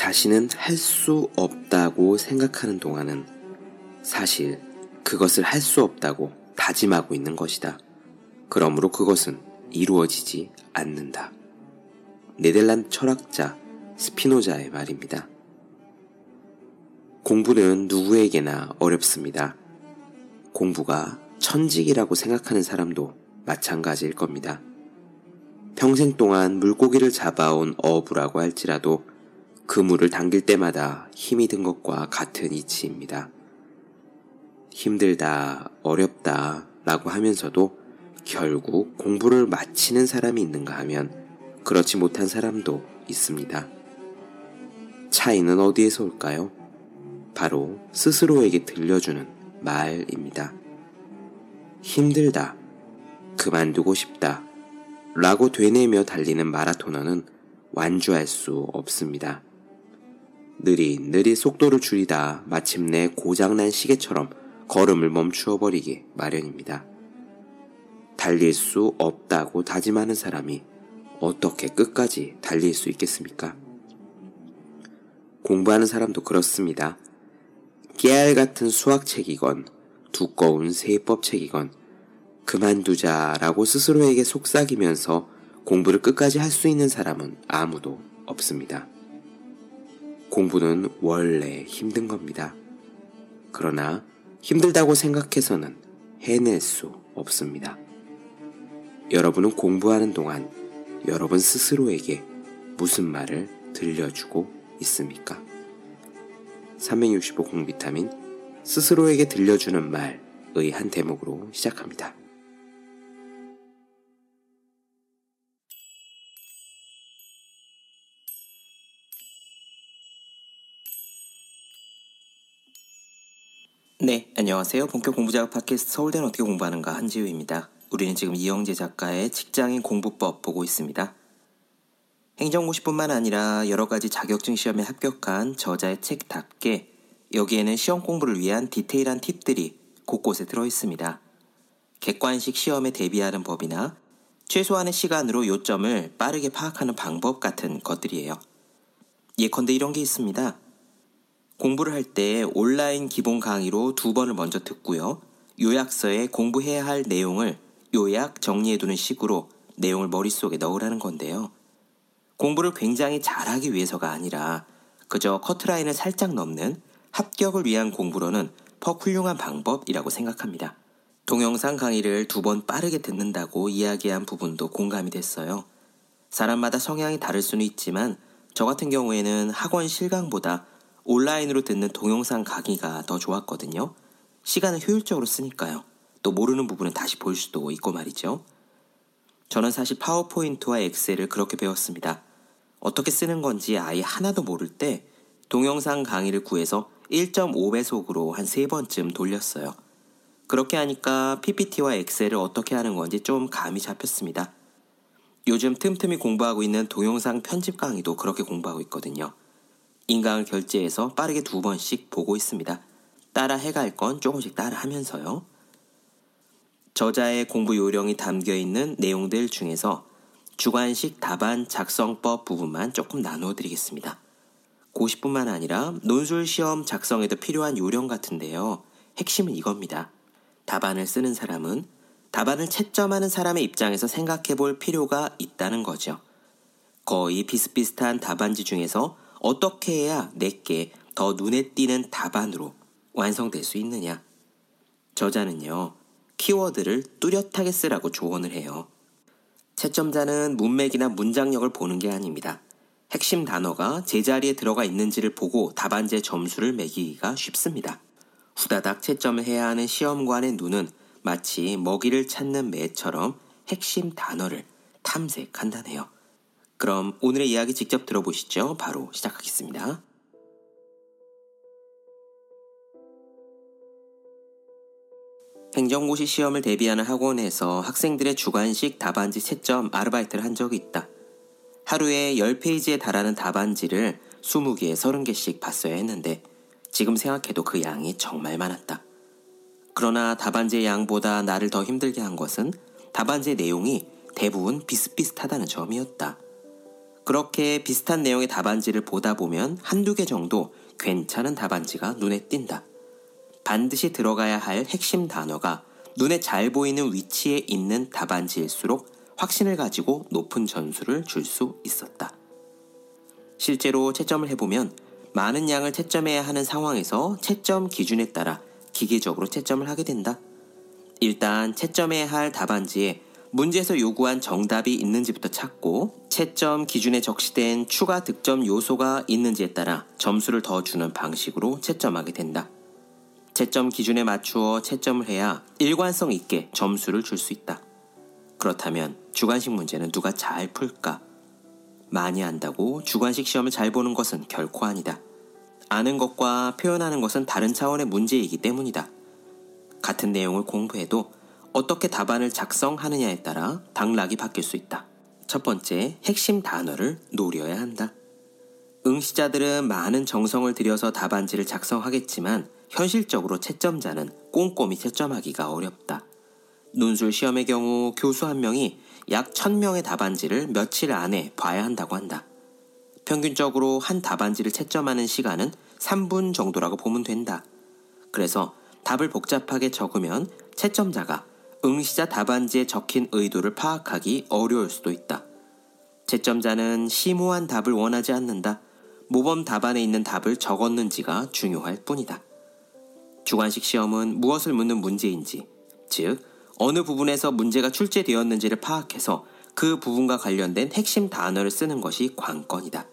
자신은 할 수 없다고 생각하는 동안은 사실 그것을 할 수 없다고 다짐하고 있는 것이다. 그러므로 그것은 이루어지지 않는다. 네덜란드 철학자 스피노자의 말입니다. 공부는 누구에게나 어렵습니다. 공부가 천직이라고 생각하는 사람도 마찬가지일 겁니다. 평생 동안 물고기를 잡아온 어부라고 할지라도 그물을 당길 때마다 힘이 든 것과 같은 이치입니다. 힘들다, 어렵다 라고 하면서도 결국 공부를 마치는 사람이 있는가 하면 그렇지 못한 사람도 있습니다. 차이는 어디에서 올까요? 바로 스스로에게 들려주는 말입니다. 힘들다, 그만두고 싶다, 라고 되뇌며 달리는 마라토너는 완주할 수 없습니다. 느릿느릿 속도를 줄이다 마침내 고장난 시계처럼 걸음을 멈추어 버리기 마련입니다. 달릴 수 없다고 다짐하는 사람이 어떻게 끝까지 달릴 수 있겠습니까? 공부하는 사람도 그렇습니다. 깨알 같은 수학책이건 두꺼운 세법책이건 그만두자라고 스스로에게 속삭이면서 공부를 끝까지 할 수 있는 사람은 아무도 없습니다. 공부는 원래 힘든 겁니다. 그러나 힘들다고 생각해서는 해낼 수 없습니다. 여러분은 공부하는 동안 여러분 스스로에게 무슨 말을 들려주고 있습니까? 365 공비타민 스스로에게 들려주는 말의 한 대목으로 시작합니다. 네, 안녕하세요. 본격 공부작업 팟캐스트 서울대는 어떻게 공부하는가 한지우입니다. 우리는 지금 이영재 작가의 직장인 공부법 보고 있습니다. 행정고시뿐만 아니라 여러 가지 자격증 시험에 합격한 저자의 책답게 여기에는 시험 공부를 위한 디테일한 팁들이 곳곳에 들어 있습니다. 객관식 시험에 대비하는 법이나 최소한의 시간으로 요점을 빠르게 파악하는 방법 같은 것들이에요. 예컨대 이런 게 있습니다. 공부를 할 때 온라인 기본 강의로 두 번을 먼저 듣고요. 요약서에 공부해야 할 내용을 요약 정리해두는 식으로 내용을 머릿속에 넣으라는 건데요. 공부를 굉장히 잘하기 위해서가 아니라 그저 커트라인을 살짝 넘는 합격을 위한 공부로는 퍽 훌륭한 방법이라고 생각합니다. 동영상 강의를 두 번 빠르게 듣는다고 이야기한 부분도 공감이 됐어요. 사람마다 성향이 다를 수는 있지만 저 같은 경우에는 학원 실강보다 온라인으로 듣는 동영상 강의가 더 좋았거든요. 시간을 효율적으로 쓰니까요. 또 모르는 부분은 다시 볼 수도 있고 말이죠. 저는 사실 파워포인트와 엑셀을 그렇게 배웠습니다. 어떻게 쓰는 건지 아예 하나도 모를 때 동영상 강의를 구해서 1.5배속으로 한 세 번쯤 돌렸어요. 그렇게 하니까 PPT와 엑셀을 어떻게 하는 건지 좀 감이 잡혔습니다. 요즘 틈틈이 공부하고 있는 동영상 편집 강의도 그렇게 공부하고 있거든요. 인강을 결제해서 빠르게 두 번씩 보고 있습니다. 따라 해갈 건 조금씩 따라 하면서요. 저자의 공부 요령이 담겨 있는 내용들 중에서 주관식 답안 작성법 부분만 조금 나누어 드리겠습니다. 고시뿐만 아니라 논술 시험 작성에도 필요한 요령 같은데요. 핵심은 이겁니다. 답안을 쓰는 사람은 답안을 채점하는 사람의 입장에서 생각해 볼 필요가 있다는 거죠. 거의 비슷비슷한 답안지 중에서 어떻게 해야 내게 더 눈에 띄는 답안으로 완성될 수 있느냐? 저자는요, 키워드를 뚜렷하게 쓰라고 조언을 해요. 채점자는 문맥이나 문장력을 보는 게 아닙니다. 핵심 단어가 제자리에 들어가 있는지를 보고 답안지의 점수를 매기기가 쉽습니다. 후다닥 채점을 해야 하는 시험관의 눈은 마치 먹이를 찾는 매처럼 핵심 단어를 탐색한다네요. 그럼 오늘의 이야기 직접 들어보시죠. 바로 시작하겠습니다. 행정고시 시험을 대비하는 학원에서 학생들의 주관식 답안지 채점 아르바이트를 한 적이 있다. 하루에 10페이지에 달하는 답안지를 20개, 30개씩 봤어야 했는데 지금 생각해도 그 양이 정말 많았다. 그러나 답안지의 양보다 나를 더 힘들게 한 것은 답안지의 내용이 대부분 비슷비슷하다는 점이었다. 그렇게 비슷한 내용의 답안지를 보다 보면 한두 개 정도 괜찮은 답안지가 눈에 띈다. 반드시 들어가야 할 핵심 단어가 눈에 잘 보이는 위치에 있는 답안지일수록 확신을 가지고 높은 점수를 줄 수 있었다. 실제로 채점을 해보면 많은 양을 채점해야 하는 상황에서 채점 기준에 따라 기계적으로 채점을 하게 된다. 일단 채점해야 할 답안지에 문제에서 요구한 정답이 있는지부터 찾고 채점 기준에 적시된 추가 득점 요소가 있는지에 따라 점수를 더 주는 방식으로 채점하게 된다. 채점 기준에 맞추어 채점을 해야 일관성 있게 점수를 줄 수 있다. 그렇다면 주관식 문제는 누가 잘 풀까? 많이 안다고 주관식 시험을 잘 보는 것은 결코 아니다. 아는 것과 표현하는 것은 다른 차원의 문제이기 때문이다. 같은 내용을 공부해도 어떻게 답안을 작성하느냐에 따라 당락이 바뀔 수 있다. 첫 번째, 핵심 단어를 노려야 한다. 응시자들은 많은 정성을 들여서 답안지를 작성하겠지만 현실적으로 채점자는 꼼꼼히 채점하기가 어렵다. 논술 시험의 경우 교수 한 명이 약 1000명의 답안지를 며칠 안에 봐야 한다고 한다. 평균적으로 한 답안지를 채점하는 시간은 3분 정도라고 보면 된다. 그래서 답을 복잡하게 적으면 채점자가 응시자 답안지에 적힌 의도를 파악하기 어려울 수도 있다. 채점자는 심오한 답을 원하지 않는다. 모범 답안에 있는 답을 적었는지가 중요할 뿐이다. 주관식 시험은 무엇을 묻는 문제인지, 즉, 어느 부분에서 문제가 출제되었는지를 파악해서 그 부분과 관련된 핵심 단어를 쓰는 것이 관건이다.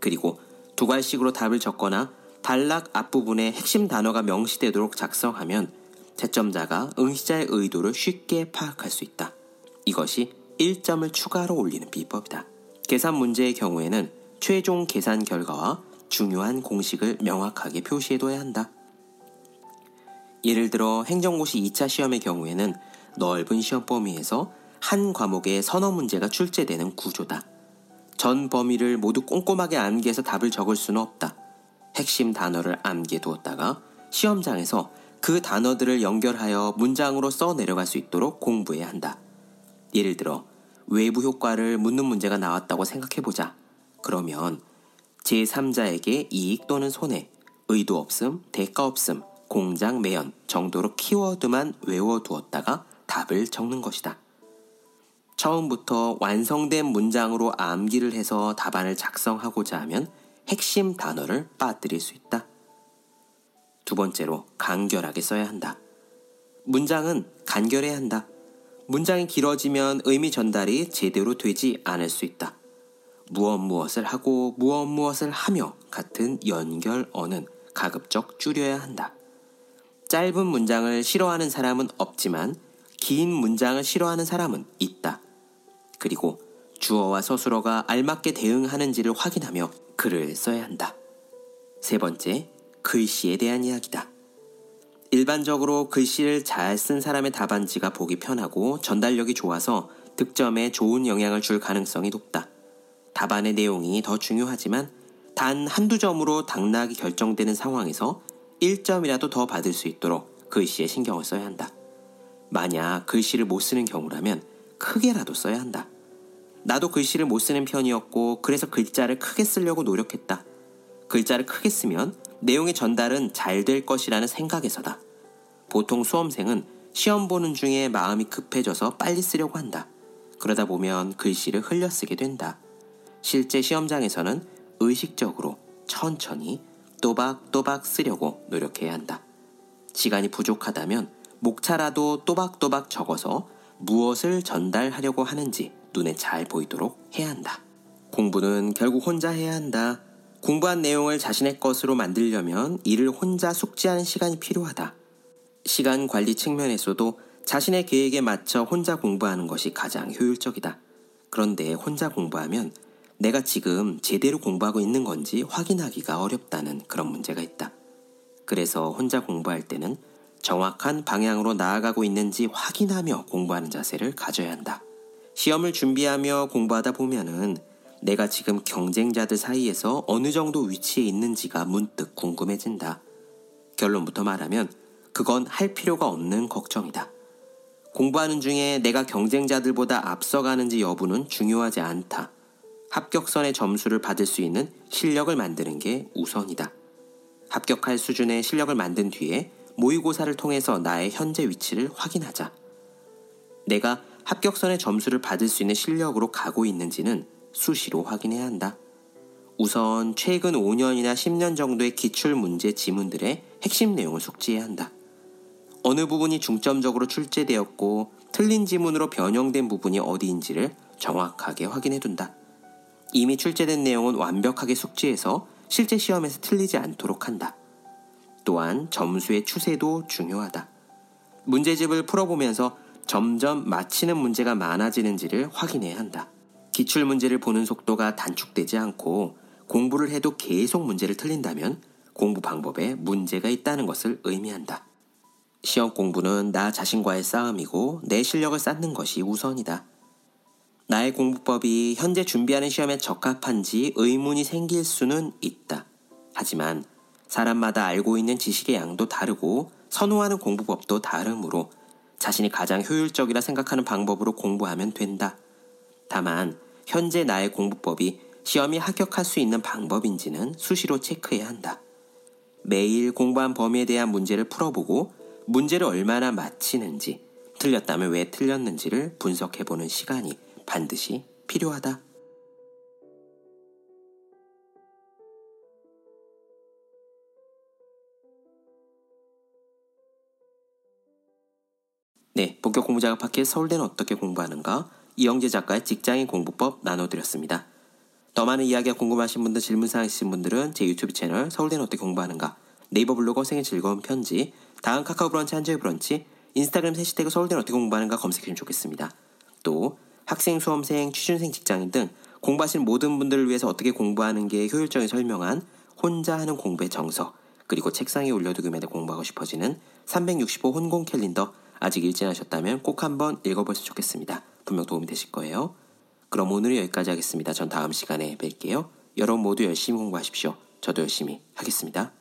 그리고 두괄식으로 답을 적거나 단락 앞부분에 핵심 단어가 명시되도록 작성하면 채점자가 응시자의 의도를 쉽게 파악할 수 있다. 이것이 1점을 추가로 올리는 비법이다. 계산 문제의 경우에는 최종 계산 결과와 중요한 공식을 명확하게 표시해둬야 한다. 예를 들어 행정고시 2차 시험의 경우에는 넓은 시험 범위에서 한 과목에 서너 문제가 출제되는 구조다. 전 범위를 모두 꼼꼼하게 암기해서 답을 적을 수는 없다. 핵심 단어를 암기해 두었다가 시험장에서 그 단어들을 연결하여 문장으로 써 내려갈 수 있도록 공부해야 한다. 예를 들어 외부 효과를 묻는 문제가 나왔다고 생각해 보자. 그러면 제3자에게 이익 또는 손해, 의도 없음, 대가 없음, 공장 매연 정도로 키워드만 외워두었다가 답을 적는 것이다. 처음부터 완성된 문장으로 암기를 해서 답안을 작성하고자 하면 핵심 단어를 빠뜨릴 수 있다. 두 번째로 간결하게 써야 한다. 문장은 간결해야 한다. 문장이 길어지면 의미 전달이 제대로 되지 않을 수 있다. 무엇 무엇을 하고 무엇 무엇을 하며 같은 연결어는 가급적 줄여야 한다. 짧은 문장을 싫어하는 사람은 없지만 긴 문장을 싫어하는 사람은 있다. 그리고 주어와 서술어가 알맞게 대응하는지를 확인하며 글을 써야 한다. 세 번째, 글씨에 대한 이야기다. 일반적으로 글씨를 잘 쓴 사람의 답안지가 보기 편하고 전달력이 좋아서 득점에 좋은 영향을 줄 가능성이 높다. 답안의 내용이 더 중요하지만 단 한두 점으로 당락이 결정되는 상황에서 1점이라도 더 받을 수 있도록 글씨에 신경을 써야 한다. 만약 글씨를 못 쓰는 경우라면 크게라도 써야 한다. 나도 글씨를 못 쓰는 편이었고 그래서 글자를 크게 쓰려고 노력했다. 글자를 크게 쓰면 내용의 전달은 잘 될 것이라는 생각에서다. 보통 수험생은 시험 보는 중에 마음이 급해져서 빨리 쓰려고 한다. 그러다 보면 글씨를 흘려 쓰게 된다. 실제 시험장에서는 의식적으로 천천히 또박또박 쓰려고 노력해야 한다. 시간이 부족하다면 목차라도 또박또박 적어서 무엇을 전달하려고 하는지 눈에 잘 보이도록 해야 한다. 공부는 결국 혼자 해야 한다. 공부한 내용을 자신의 것으로 만들려면 이를 혼자 숙지하는 시간이 필요하다. 시간 관리 측면에서도 자신의 계획에 맞춰 혼자 공부하는 것이 가장 효율적이다. 그런데 혼자 공부하면 내가 지금 제대로 공부하고 있는 건지 확인하기가 어렵다는 그런 문제가 있다. 그래서 혼자 공부할 때는 정확한 방향으로 나아가고 있는지 확인하며 공부하는 자세를 가져야 한다. 시험을 준비하며 공부하다 보면은 내가 지금 경쟁자들 사이에서 어느 정도 위치에 있는지가 문득 궁금해진다. 결론부터 말하면 그건 할 필요가 없는 걱정이다. 공부하는 중에 내가 경쟁자들보다 앞서가는지 여부는 중요하지 않다. 합격선의 점수를 받을 수 있는 실력을 만드는 게 우선이다. 합격할 수준의 실력을 만든 뒤에 모의고사를 통해서 나의 현재 위치를 확인하자. 내가 합격선의 점수를 받을 수 있는 실력으로 가고 있는지는 수시로 확인해야 한다. 우선 최근 5년이나 10년 정도의 기출 문제 지문들의 핵심 내용을 숙지해야 한다. 어느 부분이 중점적으로 출제되었고 틀린 지문으로 변형된 부분이 어디인지를 정확하게 확인해 둔다. 이미 출제된 내용은 완벽하게 숙지해서 실제 시험에서 틀리지 않도록 한다. 또한 점수의 추세도 중요하다. 문제집을 풀어보면서 점점 맞히는 문제가 많아지는지를 확인해야 한다. 기출 문제를 보는 속도가 단축되지 않고 공부를 해도 계속 문제를 틀린다면 공부 방법에 문제가 있다는 것을 의미한다. 시험 공부는 나 자신과의 싸움이고 내 실력을 쌓는 것이 우선이다. 나의 공부법이 현재 준비하는 시험에 적합한지 의문이 생길 수는 있다. 하지만 사람마다 알고 있는 지식의 양도 다르고 선호하는 공부법도 다르므로 자신이 가장 효율적이라 생각하는 방법으로 공부하면 된다. 다만 현재 나의 공부법이 시험이 합격할 수 있는 방법인지는 수시로 체크해야 한다. 매일 공부한 범위에 대한 문제를 풀어보고 문제를 얼마나 맞히는지, 틀렸다면 왜 틀렸는지를 분석해보는 시간이 반드시 필요하다. 네, 본격 공부 작업 팟캐 서울대는 어떻게 공부하는가? 이영재 작가의 직장인 공부법 나눠드렸습니다. 더 많은 이야기가 궁금하신 분들, 질문사항 있으신 분들은 제 유튜브 채널 서울대는 어떻게 공부하는가? 네이버 블로그 생의 즐거운 편지, 다음 카카오 브런치 한주의 브런치, 인스타그램 해시태그 서울대는 어떻게 공부하는가 검색해주면 좋겠습니다. 또 학생, 수험생, 취준생, 직장인 등 공부하시는 모든 분들을 위해서 어떻게 공부하는 게 효율적인 설명한 혼자 하는 공부의 정석, 그리고 책상에 올려두기만 해 공부하고 싶어지는 365 혼공 캘린더 아직 읽지 않으셨다면 꼭 한번 읽어보셨으면 좋겠습니다. 분명 도움이 되실 거예요. 그럼 오늘은 여기까지 하겠습니다. 전 다음 시간에 뵐게요. 여러분 모두 열심히 공부하십시오. 저도 열심히 하겠습니다.